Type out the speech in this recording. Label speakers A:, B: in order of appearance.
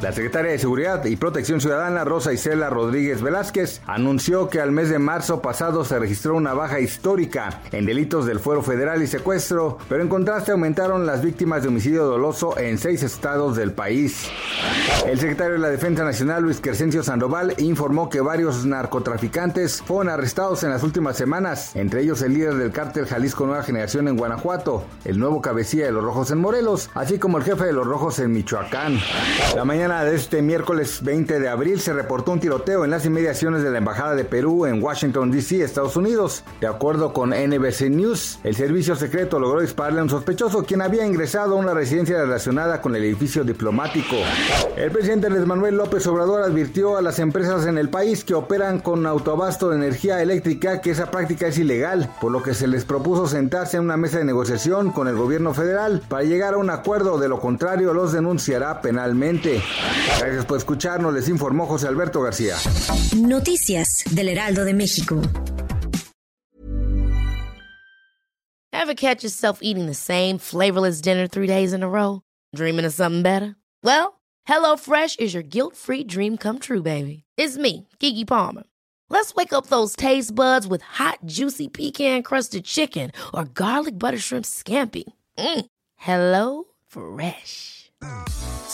A: La secretaria de Seguridad y Protección Ciudadana, Rosa Isela Rodríguez Velázquez, anunció que al mes de marzo pasado se registró una baja histórica en delitos del fuero federal y secuestro, pero en contraste aumentaron las víctimas de homicidio doloso en seis estados del país. El secretario de la Defensa Nacional, Luis Crescencio Sandoval, informó que varios narcotraficantes fueron arrestados en las últimas semanas, entre ellos el líder del cártel Jalisco Nueva Generación en Guanajuato, el nuevo cabecilla de los Rojos en Morelos, así como el jefe de los Rojos en Michoacán. La mañana de este miércoles 20 de abril se reportó un tiroteo en las inmediaciones de la Embajada de Perú en Washington, D.C., Estados Unidos. De acuerdo con NBC News, el servicio secreto logró dispararle a un sospechoso quien había ingresado a una residencia relacionada con el edificio diplomático. El presidente Andrés Manuel López Obrador advirtió a las empresas en el país que operan con autobasto de energía eléctrica que esa práctica es ilegal, por lo que se les propuso sentarse en una mesa de negociación con el gobierno federal para llegar a un acuerdo, de lo contrario los denunciará penalmente. Gracias por escucharnos, les informó José Alberto García.
B: Noticias del Heraldo de México.
C: Ever catch yourself eating the same flavorless dinner three days in a row? Dreaming of something better? Well, HelloFresh is your guilt-free dream come true, baby. It's me, Kiki Palmer. Let's wake up those taste buds with hot, juicy pecan-crusted chicken or garlic butter shrimp scampi. Mm. Hello Fresh.